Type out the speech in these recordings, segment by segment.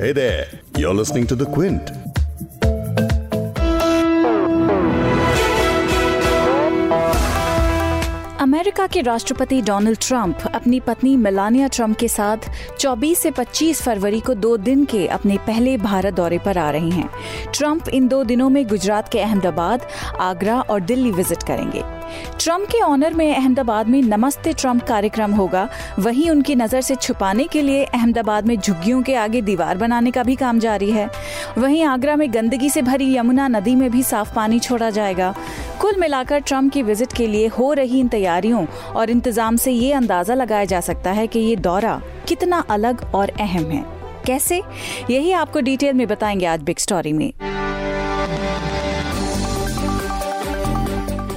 Hey there, you're listening to The Quint. America के राष्ट्रपति Donald Trump अपनी पत्नी मेलानिया ट्रंप के साथ 24 से 25 फरवरी को दो दिन के अपने पहले भारत दौरे पर आ रहे हैं। ट्रंप इन दो दिनों में गुजरात के अहमदाबाद आगरा और दिल्ली विज़िट करेंगे ट्रंप के ऑनर में अहमदाबाद में नमस्ते ट्रंप कार्यक्रम होगा। वहीं उनकी नज़र से छुपाने के लिए अहमदाबाद में झुग्गियों के आगे दीवार बनाने का भी काम जारी है। वहीं आगरा में गंदगी से भरी यमुना नदी में भी साफ़ पानी छोड़ा जाएगा। कुल मिलाकर ट्रंप की विज़िट के लिए हो रही इन तैयारियों और इंतज़ाम से ये अंदाज़ा लगाया जा सकता है कि ये दौरा कितना अलग और अहम है। कैसे? यही आपको डिटेल में बताएँगे आज बिग स्टोरी में।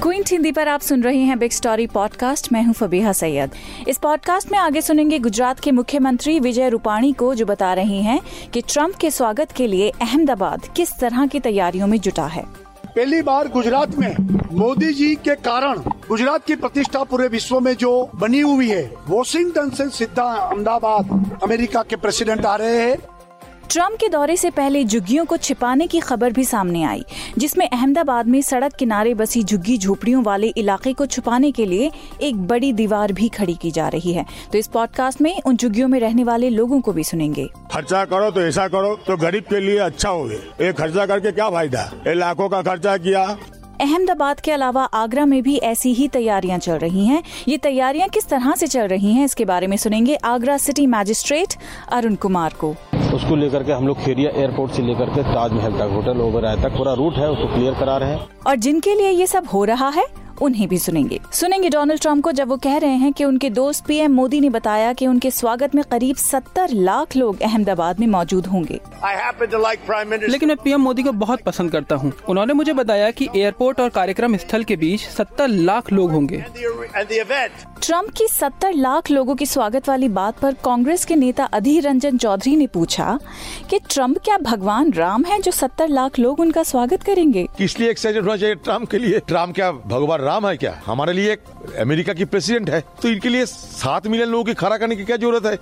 क्विंट हिंदी पर आप सुन रहे हैं बिग स्टोरी पॉडकास्ट मैं हूँ फबीहा सैयद। इस पॉडकास्ट में आगे सुनेंगे गुजरात के मुख्यमंत्री विजय रूपाणी को, जो बता रहे हैं कि ट्रंप के स्वागत के लिए अहमदाबाद किस तरह की तैयारियों में जुटा है। पहली बार गुजरात में मोदी जी के कारण गुजरात की प्रतिष्ठा पूरे विश्व में जो बनी हुई है वॉशिंगटन से सीधा अहमदाबाद अमेरिका के प्रेसिडेंट आ रहे हैं। ट्रंप के दौरे से पहले झुग्गियों को छिपाने की खबर भी सामने आई जिसमें अहमदाबाद में सड़क किनारे बसी झुग्गी झोपड़ियों वाले इलाके को छुपाने के लिए एक बड़ी दीवार भी खड़ी की जा रही है। तो इस पॉडकास्ट में उन झुग्गियों में रहने वाले लोगों को भी सुनेंगे। खर्चा करो तो ऐसा करो तो गरीब के लिए अच्छा हो ये खर्चा करके क्या फ़ायदा? लाखों का खर्चा किया। अहमदाबाद के अलावा आगरा में भी ऐसी ही तैयारियाँ चल रही हैं। ये तैयारियाँ किस तरह से चल रही हैं इसके बारे में सुनेंगे आगरा सिटी मैजिस्ट्रेट अरुण कुमार को। उसको लेकर के हम लोग खेरिया एयरपोर्ट से लेकर के ताजमहल तक होटल ओबराय तक पूरा रूट है उसको क्लियर करा रहे हैं। और जिनके लिए ये सब हो रहा है उन्हें भी सुनेंगे। सुनेंगे डोनाल्ड ट्रंप को जब वो कह रहे हैं कि उनके दोस्त पीएम मोदी ने बताया कि उनके स्वागत में करीब 70 लाख लोग अहमदाबाद में मौजूद होंगे। लेकिन मैं पीएम मोदी को बहुत पसंद करता हूँ। उन्होंने मुझे बताया कि एयरपोर्ट और कार्यक्रम स्थल के बीच 70 लाख लोग होंगे। ट्रंप की 70 लाख लोगों की स्वागत वाली बात पर कांग्रेस के नेता अधीर रंजन चौधरी ने पूछा कि ट्रंप क्या भगवान राम है जो 70 लाख लोग उनका स्वागत करेंगे? किस लिए एक्साइटेड होना चाहिए ट्रंप के लिए? ट्रंप क्या भगवान राम है क्या? हमारे लिए अमेरिका की प्रेसिडेंट है। तो इनके लिए सात मिलियन लोगों की खड़ा करने की क्या ज़रूरत है?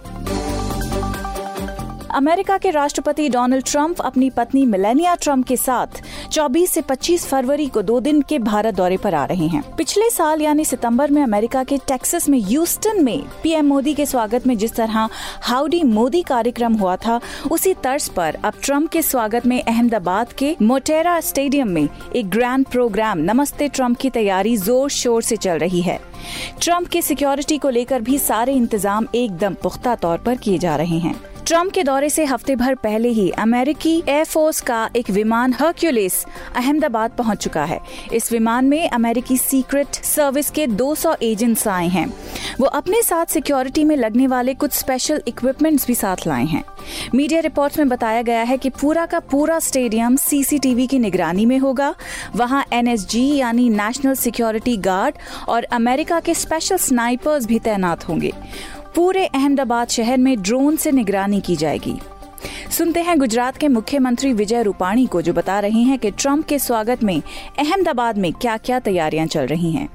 अमेरिका के राष्ट्रपति डोनाल्ड ट्रंप अपनी पत्नी मिलेनिया ट्रंप के साथ 24 से 25 फरवरी को दो दिन के भारत दौरे पर आ रहे हैं। पिछले साल, यानी सितंबर में अमेरिका के टेक्सास में, ह्यूस्टन में पीएम मोदी के स्वागत में जिस तरह हाउडी मोदी कार्यक्रम हुआ था, उसी तर्ज पर अब ट्रंप के स्वागत में अहमदाबाद के मोटेरा स्टेडियम में एक ग्रैंड प्रोग्राम, नमस्ते ट्रंप, की तैयारी ज़ोर शोर से चल रही है। ट्रंप के सिक्योरिटी को लेकर भी सारे इंतज़ाम एकदम पुख्ता तौर पर किए जा रहे हैं। ट्रंप के दौरे से हफ़्ते भर पहले ही अमेरिकी एयरफोर्स का एक विमान हर्क्यूलिस अहमदाबाद पहुँच चुका है। इस विमान में अमेरिकी सीक्रेट सर्विस के 200 एजेंट्स आए हैं। वो अपने साथ सिक्योरिटी में लगने वाले कुछ स्पेशल इक्विपमेंट्स भी साथ लाए हैं। मीडिया रिपोर्ट्स में बताया गया है कि पूरा का पूरा स्टेडियम सीसीटीवी की निगरानी में होगा। वहाँ एनएसजी यानी नेशनल सिक्योरिटी गार्ड और अमेरिका के स्पेशल स्नाइपर्स भी तैनात होंगे। पूरे अहमदाबाद शहर में ड्रोन से निगरानी की जाएगी। सुनते हैं गुजरात के मुख्यमंत्री विजय रूपाणी को, जो बता रहे हैं कि ट्रंप के स्वागत में अहमदाबाद में क्या क्या तैयारियाँ चल रही हैं।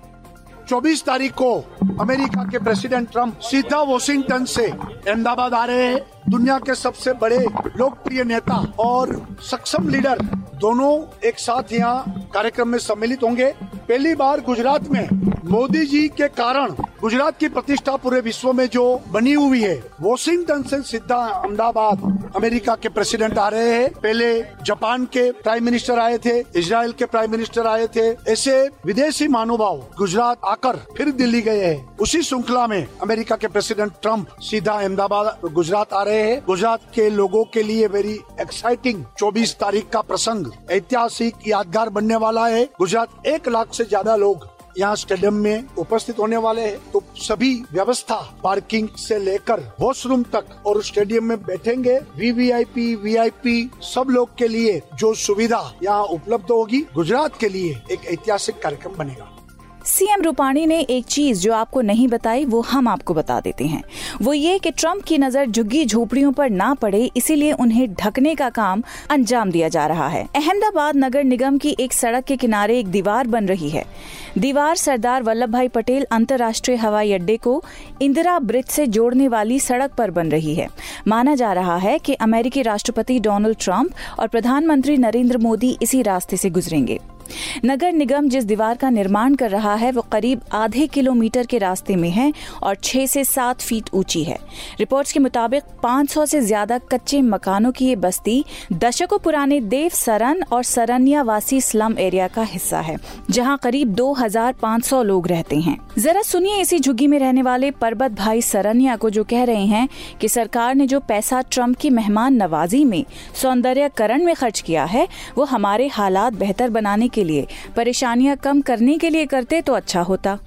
24 तारीख को अमेरिका के प्रेसिडेंट ट्रंप सीधा वॉशिंगटन से अहमदाबाद आ रहे हैं। दुनिया के सबसे बड़े लोकप्रिय नेता और सक्षम लीडर दोनों एक साथ यहाँ कार्यक्रम में सम्मिलित होंगे। पहली बार गुजरात में मोदी जी के कारण गुजरात की प्रतिष्ठा पूरे विश्व में जो बनी हुई है, वॉशिंगटन से सीधा अहमदाबाद अमेरिका के प्रेसिडेंट आ रहे हैं। पहले जापान के प्राइम मिनिस्टर आए थे इसराइल के प्राइम मिनिस्टर आए थे। ऐसे विदेशी महानुभाव गुजरात आकर फिर दिल्ली गए हैं। उसी श्रृंखला में अमेरिका के प्रेसिडेंट ट्रंप सीधा अहमदाबाद, गुजरात आ रहे हैं। गुजरात के लोगों के लिए वेरी एक्साइटिंग 24 तारीख का प्रसंग ऐतिहासिक यादगार बनने वाला है। गुजरात एक लाख से ज़्यादा लोग यहाँ स्टेडियम में उपस्थित होने वाले हैं। तो सभी व्यवस्था पार्किंग से लेकर वॉशरूम तक और स्टेडियम में बैठेंगे। वीवीआईपी वीआईपी सब लोग के लिए जो सुविधा यहाँ उपलब्ध होगी, गुजरात के लिए एक ऐतिहासिक कार्यक्रम बनेगा। सीएम रूपाणी ने एक चीज़ जो आपको नहीं बताई, वो हम आपको बता देते हैं। वो ये कि ट्रंप की नज़र झुग्गी झोपड़ियों पर ना पड़े, इसीलिए उन्हें ढकने का काम अंजाम दिया जा रहा है। अहमदाबाद नगर निगम की एक सड़क के किनारे एक दीवार बन रही है। दीवार सरदार वल्लभ भाई पटेल अंतर्राष्ट्रीय हवाई अड्डे को इंदिरा ब्रिज से जोड़ने वाली सड़क पर बन रही है। माना जा रहा है कि अमेरिकी राष्ट्रपति डोनाल्ड ट्रंप और प्रधानमंत्री नरेंद्र मोदी इसी रास्ते से गुजरेंगे। नगर निगम जिस दीवार का निर्माण कर रहा है, वो करीब आधे किलोमीटर के रास्ते में है और 6 से 7 फीट ऊँची है। रिपोर्ट्स के मुताबिक 500 से ज़्यादा कच्चे मकानों की ये बस्ती दशकों पुराने देव सरन और सरनिया वासी स्लम एरिया का हिस्सा है, जहाँ करीब 2500 लोग रहते हैं। जरा सुनिए इसी झुग्गी में रहने वाले परबत भाई सरनिया को जो कह रहे हैं कि सरकार ने जो पैसा ट्रंप की मेहमान नवाजी में सौंदर्यकरण में खर्च किया है, वो हमारे हालात बेहतर बनाने के लिए। परेशानियाँ कम करने के लिए करते तो अच्छा होता।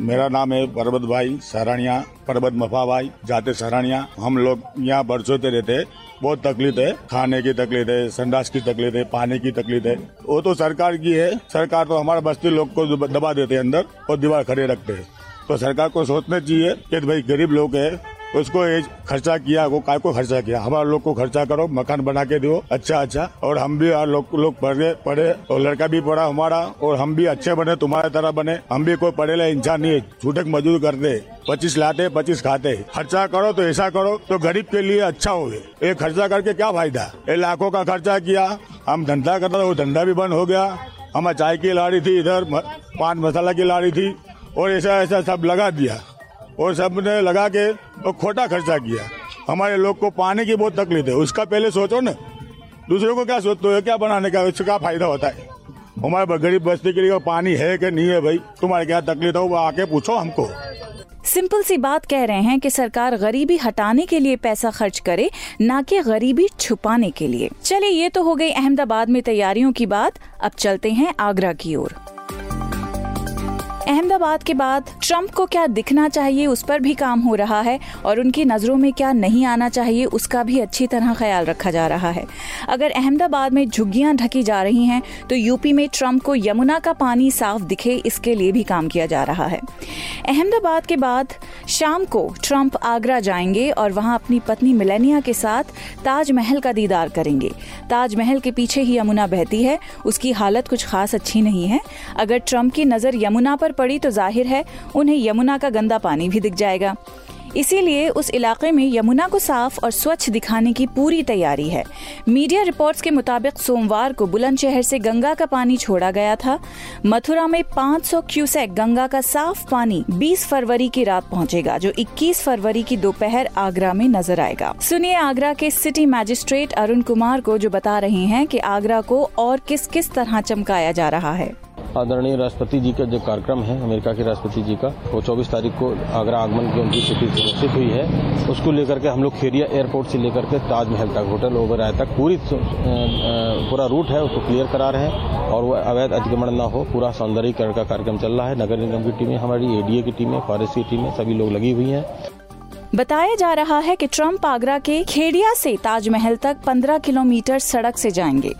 मेरा नाम है परबत भाई सरानिया परबत मफा भाई, जाते सरानिया। हम लोग यहाँ बरसों से रहते बहुत तकलीफ़ है। खाने की तकलीफ़ है, संडास की तकलीफ़ है, पानी की तकलीफ़ है। वो तो सरकार की है। सरकार तो हमारे बस्ती लोग को दबा देते हैं अंदर और दीवार खड़े रखते हैं। तो सरकार को सोचना चाहिए कि भाई गरीब लोग है उसको खर्चा किया, वो काय को खर्चा किया। हमारे लोग को खर्चा करो, मकान बना के दो अच्छा अच्छा। और हम भी लोग लोग पढ़े पढ़े, और लड़का भी पढ़ा हमारा, और हम भी अच्छे बने, तुम्हारे तरह बने। हम भी कोई पढ़ेला इंसान नहीं छूटक मजदूर करते पच्चीस लाते, पच्चीस खाते। खर्चा करो तो ऐसा करो तो गरीब के लिए अच्छा हो ये। खर्चा करके क्या फ़ायदा? ये लाखों का खर्चा किया, हम धंधा था वो धंधा भी बंद हो गया। हमारे चाय की लाड़ी थी इधर पान मसाला की लाड़ी थी, और ऐसा ऐसा सब लगा दिया। और सबने लगा के और खोटा खर्चा किया। हमारे लोग को पानी की बहुत तकलीफ़ है। उसका पहले सोचो ना। दूसरों को क्या सोचते हो? क्या बनाने का? उससे क्या फ़ायदा होता है। हमारे गरीब बस्ती के लिए पानी है कि नहीं है भाई? तुम्हारे क्या तकलीफ़ है? वो आके पूछो हमको। सिंपल सी बात कह रहे हैं कि सरकार गरीबी हटाने के लिए पैसा खर्च करे, ना कि गरीबी छुपाने के लिए। चलिए, ये तो हो गई अहमदाबाद में तैयारियों की बात। अब चलते हैं आगरा की ओर। अहमदाबाद के बाद ट्रंप को क्या दिखना चाहिए उस पर भी काम हो रहा है और उनकी नज़रों में क्या नहीं आना चाहिए उसका भी अच्छी तरह ख्याल रखा जा रहा है। अगर अहमदाबाद में झुग्गियाँ ढकी जा रही हैं तो यूपी में ट्रंप को यमुना का पानी साफ़ दिखे, इसके लिए भी काम किया जा रहा है। अहमदाबाद के बाद शाम को ट्रंप आगरा जाएँगे और वहाँ अपनी पत्नी मिलेनिया के साथ ताजमहल का दीदार करेंगे। ताजमहल के पीछे ही यमुना बहती है, उसकी हालत कुछ खास अच्छी नहीं है। अगर ट्रंप की नज़र यमुना पर पड़ी तो ज़ाहिर है उन्हें यमुना का गंदा पानी भी दिख जाएगा। इसीलिए उस इलाके में यमुना को साफ़ और स्वच्छ दिखाने की पूरी तैयारी है। मीडिया रिपोर्ट्स के मुताबिक सोमवार को बुलंदशहर से गंगा का पानी छोड़ा गया था। मथुरा में 500 क्यूसेक गंगा का साफ़ पानी 20 फरवरी की रात पहुंचेगा, जो 21 फरवरी की दोपहर आगरा में नज़र आएगा। सुनिए आगरा के सिटी मैजिस्ट्रेट अरुण कुमार को, जो बता रहे हैं की आगरा को और किस किस तरह चमकाया जा रहा है। आदरणीय राष्ट्रपति जी का जो कार्यक्रम है, अमेरिका के राष्ट्रपति जी का, वो 24 तारीख को आगरा आगमन की उनकी तिथि घोषित हुई है। उसको लेकर के हम लोग खेरिया एयरपोर्ट से लेकर के ताजमहल तक, होटल ओबराय तक, पूरी पूरा रूट है, उसको क्लियर करा रहे हैं और वो अवैध अतिक्रमण न हो, पूरा सौंदर्यीकरण का कार्यक्रम चल रहा है। नगर निगम की टीमें हमारी एडीए की टीमें, फॉरेस्ट की टीमें, सभी लोग लगी हुई हैं। बताया जा रहा है कि ट्रंप आगरा के खेड़िया से ताजमहल तक 15 किलोमीटर सड़क से जाएँगे।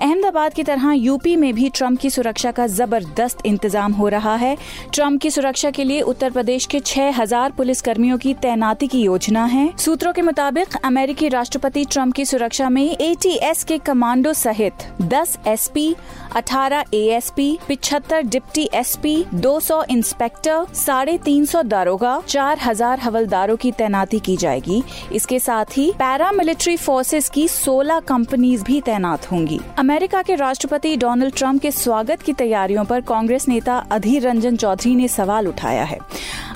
अहमदाबाद की तरह यूपी में भी ट्रंप की सुरक्षा का ज़बरदस्त इंतज़ाम हो रहा है। ट्रंप की सुरक्षा के लिए उत्तर प्रदेश के 6000 पुलिस कर्मियों की तैनाती की योजना है। सूत्रों के मुताबिक, अमेरिकी राष्ट्रपति ट्रंप की सुरक्षा में एटीएस के कमांडो सहित 10 एसपी 18 एएसपी पिछहत्तर डिप्टी एसपी 200 इंस्पेक्टर, साढ़े तीन सौ दारोगा, चार हज़ार हवलदारों की तैनाती की जाएगी। इसके साथ ही पैरामिलिट्री फोर्सेस की 16 कंपनीज़ भी तैनात होंगी। अमेरिका के राष्ट्रपति डोनाल्ड ट्रंप के स्वागत की तैयारियों पर कांग्रेस नेता अधीर रंजन चौधरी ने सवाल उठाया है।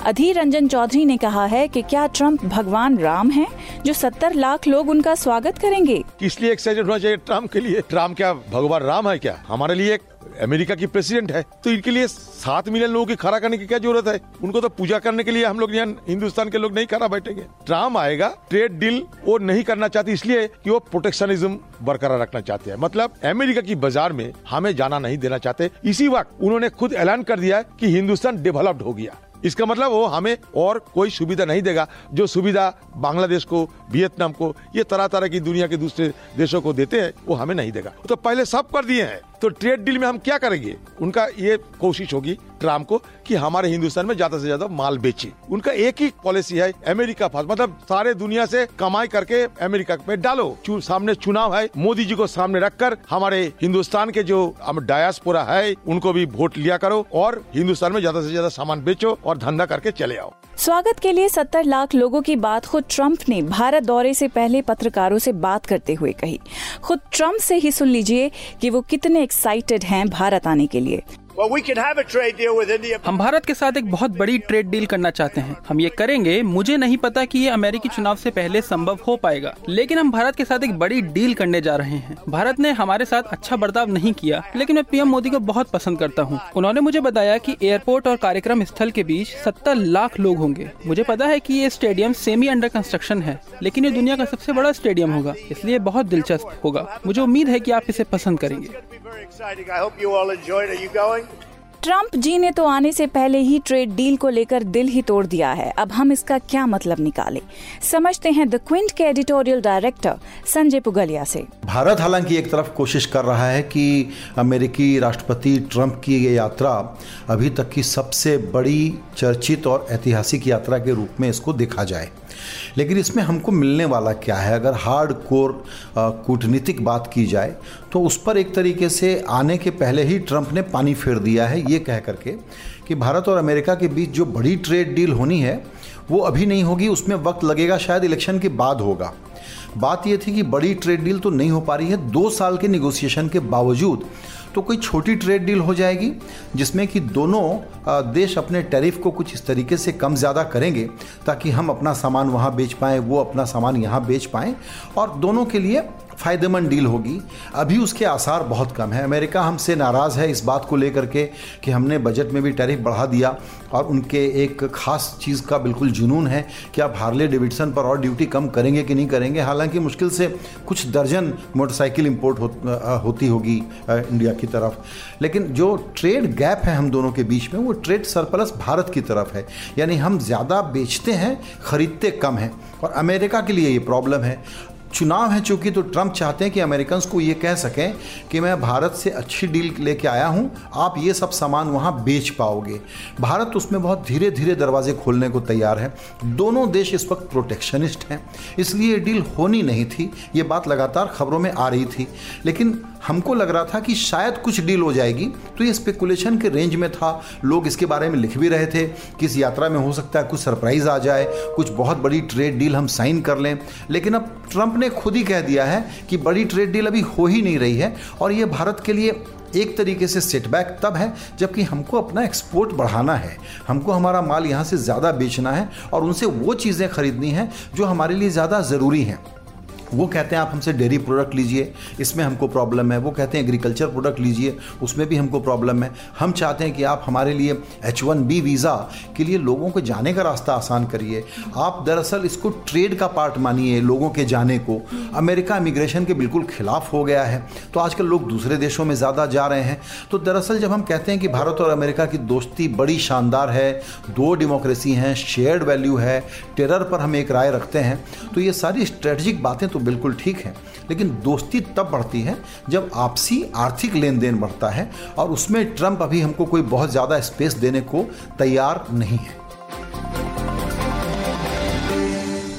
अधीर रंजन चौधरी ने कहा है कि क्या ट्रंप भगवान राम हैं, जो 70 लाख लोग उनका स्वागत करेंगे? इसलिए एक्साइटेड होना चाहिए ट्रंप के लिए? ट्रंप क्या भगवान राम है क्या? हमारे लिए अमेरिका की प्रेसिडेंट है तो इनके लिए सात मिलियन लोगों की खड़ा करने की क्या ज़रूरत है? उनको तो पूजा करने के लिए हम लोग यहाँ हिंदुस्तान के लोग नहीं खड़ा बैठेंगे। ट्राम आएगा, ट्रेड डील वो नहीं करना चाहती, इसलिए कि वो प्रोटेक्शनिज्म बरकरार रखना चाहते हैं। मतलब अमेरिका की बाज़ार में हमें जाना नहीं देना चाहते। इसी वक्त उन्होंने खुद ऐलान कर दिया कि हिंदुस्तान डेवलप्ड हो गया। इसका मतलब वो हमें और कोई सुविधा नहीं देगा। जो सुविधा बांग्लादेश को, वियतनाम को, ये तरह तरह की दुनिया के दूसरे देशों को देते हैं, वो हमें नहीं देगा। तो पहले सब कर दिए हैं। तो ट्रेड डील में हम क्या करेंगे? उनका ये कोशिश होगी ट्रंप को कि हमारे हिंदुस्तान में ज़्यादा से ज़्यादा माल बेचे। उनका एक ही पॉलिसी है, अमेरिका फ़र्स्ट मतलब सारे दुनिया से कमाई करके अमेरिका पे डालो। सामने चुनाव है, मोदी जी को सामने रखकर हमारे हिंदुस्तान के जो हम डायस्पोरा है, उनको भी वोट लिया करो और हिंदुस्तान में ज़्यादा से ज़्यादा सामान बेचो और धंधा करके चले आओ। स्वागत के लिए 70 लाख लोगों की बात खुद ट्रंप ने भारत दौरे से पहले पत्रकारों से बात करते हुए कही। खुद ट्रंप से ही सुन लीजिए कि वो कितने एक्साइटेड हैं भारत आने के लिए। हम भारत के साथ एक बहुत बड़ी ट्रेड डील करना चाहते हैं। हम ये करेंगे मुझे नहीं पता कि ये अमेरिकी चुनाव से पहले संभव हो पाएगा लेकिन हम भारत के साथ एक बड़ी डील करने जा रहे हैं। भारत ने हमारे साथ अच्छा बर्ताव नहीं किया लेकिन मैं पीएम मोदी को बहुत पसंद करता हूँ। उन्होंने मुझे बताया की एयरपोर्ट और कार्यक्रम स्थल के बीच सत्तर लाख लोग होंगे। मुझे पता है की ये स्टेडियम सेमी अंडर कंस्ट्रक्शन है लेकिन ये दुनिया का सबसे बड़ा स्टेडियम होगा इसलिए बहुत दिलचस्प होगा। मुझे उम्मीद है की आप इसे पसंद करेंगे। ट्रंप जी ने तो आने से पहले ही ट्रेड डील को लेकर दिल ही तोड़ दिया है। अब हम इसका क्या मतलब निकाले? समझते हैं द क्विंट के एडिटोरियल डायरेक्टर संजय पुगलिया से। भारत हालाँकि एक तरफ़ कोशिश कर रहा है कि अमेरिकी राष्ट्रपति ट्रंप की ये यात्रा अभी तक की सबसे बड़ी, चर्चित और ऐतिहासिक यात्रा के रूप में इसको देखा जाए। लेकिन इसमें हमको मिलने वाला क्या है? अगर हार्ड कोर कूटनीतिक बात की जाए तो उस पर एक तरीके से आने के पहले ही ट्रंप ने पानी फेर दिया है ये कह करके कि भारत और अमेरिका के बीच जो बड़ी ट्रेड डील होनी है, वो अभी नहीं होगी, उसमें वक्त लगेगा, शायद इलेक्शन के बाद होगा। बात यह थी कि बड़ी ट्रेड डील तो नहीं हो पा रही है, दो साल के निगोसिएशन के बावजूद तो कोई छोटी ट्रेड डील हो जाएगी, जिसमें कि दोनों देश अपने टैरिफ को कुछ इस तरीके से कम ज़्यादा करेंगे, ताकि हम अपना सामान वहाँ बेच पाएँ, वो अपना सामान यहाँ बेच पाएँ, और दोनों के लिए फ़ायदेमंद डील होगी। अभी उसके आसार बहुत कम है। अमेरिका हमसे नाराज़ है इस बात को लेकर के कि हमने बजट में भी टैरिफ बढ़ा दिया और उनके एक ख़ास चीज़ का बिल्कुल जुनून है कि आप हार्ले डेविडसन पर और ड्यूटी कम करेंगे कि नहीं करेंगे। हालाँकि मुश्किल से कुछ दर्जन मोटरसाइकिल इम्पोर्ट हो, होती होगी इंडिया की तरफ़। लेकिन जो ट्रेड गैप है हम दोनों के बीच में वो ट्रेड सरप्लस भारत की तरफ़ है। यानी हम ज़्यादा बेचते हैं खरीदते कम हैं। और अमेरिका के लिए ये प्रॉब्लम है। चुनाव है, चूँकि तो ट्रंप चाहते हैं कि अमेरिकन को ये कह सकें कि मैं भारत से अच्छी डील लेके आया हूँ, आप ये सब सामान वहाँ बेच पाओगे। भारत उसमें बहुत धीरे धीरे दरवाजे खोलने को तैयार है। दोनों देश इस वक्त प्रोटेक्शनिस्ट हैं, इसलिए ये डील होनी नहीं थी, ये बात लगातार खबरों में आ रही थी। लेकिन हमको लग रहा था कि शायद कुछ डील हो जाएगी। तो ये स्पेकुलेशन के रेंज में था। लोग इसके बारे में लिख भी रहे थे कि इस यात्रा में हो सकता है कुछ सरप्राइज़ आ जाए, कुछ बहुत बड़ी ट्रेड डील हम साइन कर लें। लेकिन अब ट्रंप ने खुद ही कह दिया है कि बड़ी ट्रेड डील अभी हो ही नहीं रही है और ये भारत के लिए एक तरीके से सेटबैक तब है, जबकि हमको अपना एक्सपोर्ट बढ़ाना है। हमको हमारा माल यहाँ से ज़्यादा बेचना है और उनसे वो चीज़ें खरीदनी हैं जो हमारे लिए ज़्यादा ज़रूरी हैं। वो कहते हैं, आप हमसे डेयरी प्रोडक्ट लीजिए, इसमें हमको प्रॉब्लम है। वो कहते हैं, एग्रीकल्चर प्रोडक्ट लीजिए, उसमें भी हमको प्रॉब्लम है। हम चाहते हैं कि आप हमारे लिए एच वन बी वीज़ा के लिए लोगों को जाने का रास्ता आसान करिए। आप दरअसल इसको ट्रेड का पार्ट मानिए लोगों के जाने को। अमेरिका इमिग्रेशन के बिल्कुल खिलाफ हो गया है तो आजकल लोग दूसरे देशों में ज़्यादा जा रहे हैं। तो दरअसल जब हम कहते हैं कि भारत और अमेरिका की दोस्ती बड़ी शानदार है, दो डेमोक्रेसी हैं, शेयर्ड वैल्यू है, टेरर पर हम एक राय रखते हैं तो ये सारी स्ट्रेटजिक बातें तो बिल्कुल ठीक है। लेकिन दोस्ती तब बढ़ती है जब आपसी आर्थिक लेन देन बढ़ता है और उसमें ट्रंप अभी हमको कोई बहुत ज़्यादा स्पेस देने को तैयार नहीं है।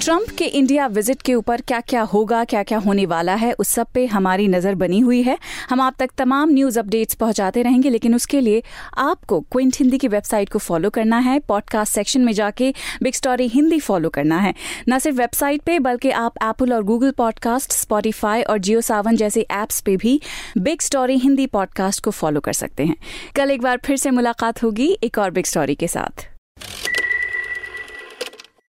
ट्रंप के इंडिया विज़िट के ऊपर क्या क्या होगा क्या क्या होने वाला है, उस सब पे हमारी नज़र बनी हुई है। हम आप तक तमाम न्यूज़ अपडेट्स पहुंचाते रहेंगे, लेकिन उसके लिए आपको क्विंट हिंदी की वेबसाइट को फॉलो करना है। पॉडकास्ट सेक्शन में जाके बिग स्टोरी हिंदी फॉलो करना है। न सिर्फ़ वेबसाइट पे, बल्कि आप एप्पल और गूगल पॉडकास्ट स्पॉटिफाई और जियो सावन जैसे एप्स पे भी बिग स्टोरी हिंदी पॉडकास्ट को फॉलो कर सकते हैं। कल एक बार फिर से मुलाकात होगी एक और बिग स्टोरी के साथ।